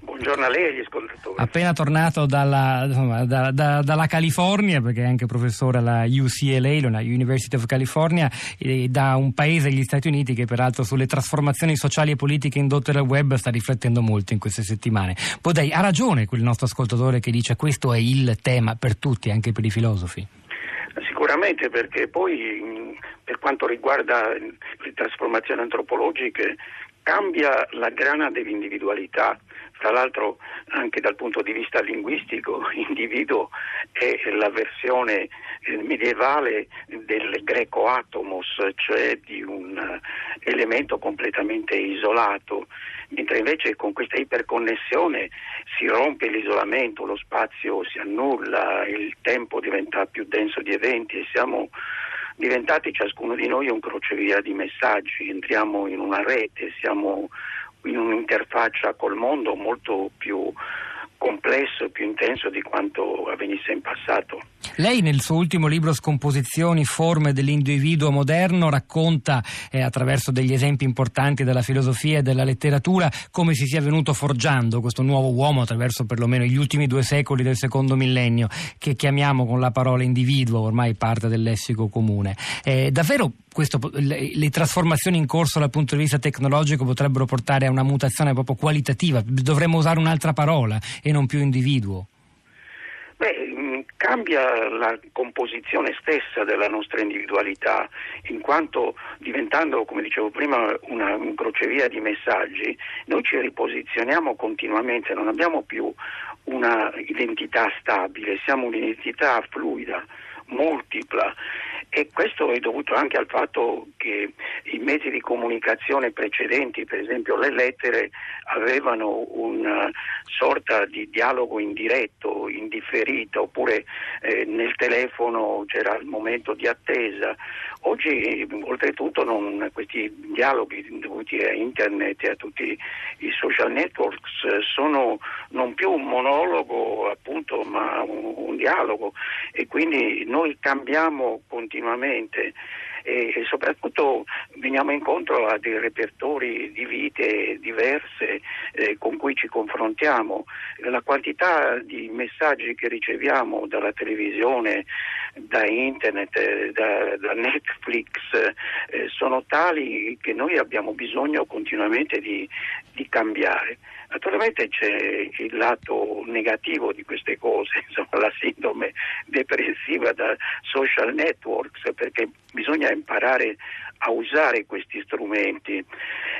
Buongiorno a lei e agli ascoltatori. Appena tornato dalla, insomma, da, da, dalla, California, perché è anche professore alla UCLA, la University of California, da un paese, gli Stati Uniti, che peraltro sulle trasformazioni sociali e politiche indotte dal web sta riflettendo molto in queste settimane. Podei, ha ragione quel nostro ascoltatore che dice questo è il tema per tutti, anche per i filosofi? Sicuramente perché poi per quanto riguarda le trasformazioni antropologiche cambia la grana dell'individualità. Tra l'altro anche dal punto di vista linguistico individuo è la versione eh, medievale del greco atomos, cioè di un eh, elemento completamente isolato, mentre invece con questa iperconnessione si rompe l'isolamento, lo spazio si annulla, il tempo diventa più denso di eventi e siamo diventati ciascuno di noi un crocevia di messaggi, entriamo in una rete, siamo in un'interfaccia col mondo molto più complesso più intenso di quanto avvenisse in passato. Lei nel suo ultimo libro Scomposizioni, forme dell'individuo moderno racconta eh, attraverso degli esempi importanti della filosofia e della letteratura come si sia venuto forgiando questo nuovo uomo attraverso perlomeno gli ultimi due secoli del secondo millennio che chiamiamo con la parola individuo, ormai parte del lessico comune. Eh, davvero questo, le, le, trasformazioni in corso dal punto di vista tecnologico potrebbero portare a una mutazione proprio qualitativa, dovremmo usare un'altra parola e non più individuo? Beh, mm, cambia la composizione stessa della nostra individualità, in quanto diventando, come dicevo prima, una un crocevia di messaggi, noi ci riposizioniamo continuamente, non abbiamo più una identità stabile, siamo un'identità fluida, multipla e questo è dovuto anche al fatto che i mezzi di comunicazione precedenti, per esempio le lettere, avevano una sorta di dialogo indiretto, indifferito, oppure eh, nel telefono c'era il momento di attesa. Oggi oltretutto non, questi dialoghi dovuti a internet e a tutti i social networks sono non più un monologo appunto ma un, un dialogo e quindi noi cambiamo continuamente e, soprattutto veniamo incontro a dei repertori di vite diverse eh, con cui ci confrontiamo. La quantità di messaggi che riceviamo dalla televisione, da internet, eh, da, da, Netflix eh, sono tali che noi abbiamo bisogno continuamente di, di cambiare. Naturalmente c'è il lato negativo di queste cose, insomma, la sindrome depressiva da social networks, perché bisogna imparare a usare questi strumenti.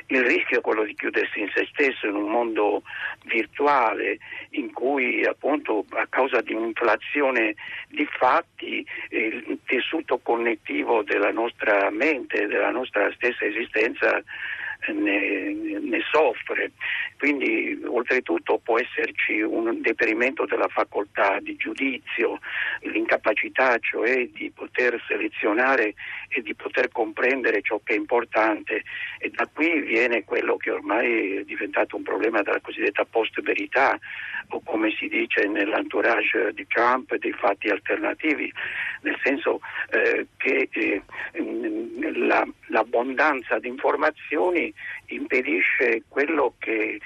Il rischio è quello di chiudersi in se stesso in un mondo virtuale in cui appunto a causa di un'inflazione di fatti il tessuto connettivo della nostra mente, della nostra stessa esistenza ne, ne, soffre. Quindi oltretutto può esserci un deperimento della facoltà di giudizio, l'incapacità cioè di poter selezionare e di poter comprendere ciò che è importante e da qui viene quello che ormai è diventato un problema della cosiddetta post-verità o come si dice nell'entourage di Trump dei fatti alternativi, nel senso eh, che eh, l'abbondanza di informazioni impedisce quello che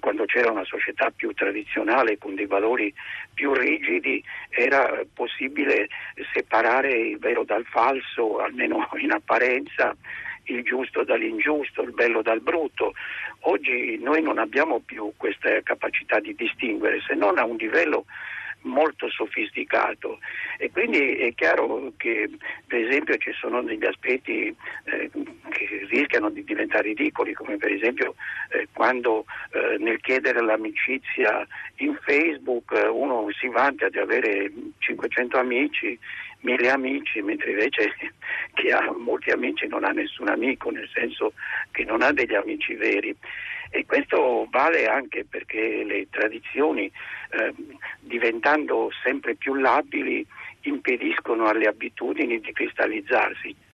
quando c'era una società più tradizionale con dei valori più rigidi era possibile separare il vero dal falso, almeno in apparenza, il giusto dall'ingiusto, il bello dal brutto. Oggi noi non abbiamo più questa capacità di distinguere se non a un livello molto sofisticato e quindi è chiaro che per esempio ci sono degli aspetti eh, che rischiano di diventare ridicoli come per esempio eh, quando eh, nel chiedere l'amicizia in Facebook eh, uno si vanta di avere 500 amici mille amici, mentre invece chi ha molti amici non ha nessun amico, nel senso che non ha degli amici veri. E questo vale anche perché le tradizioni, eh, diventando sempre più labili, impediscono alle abitudini di cristallizzarsi.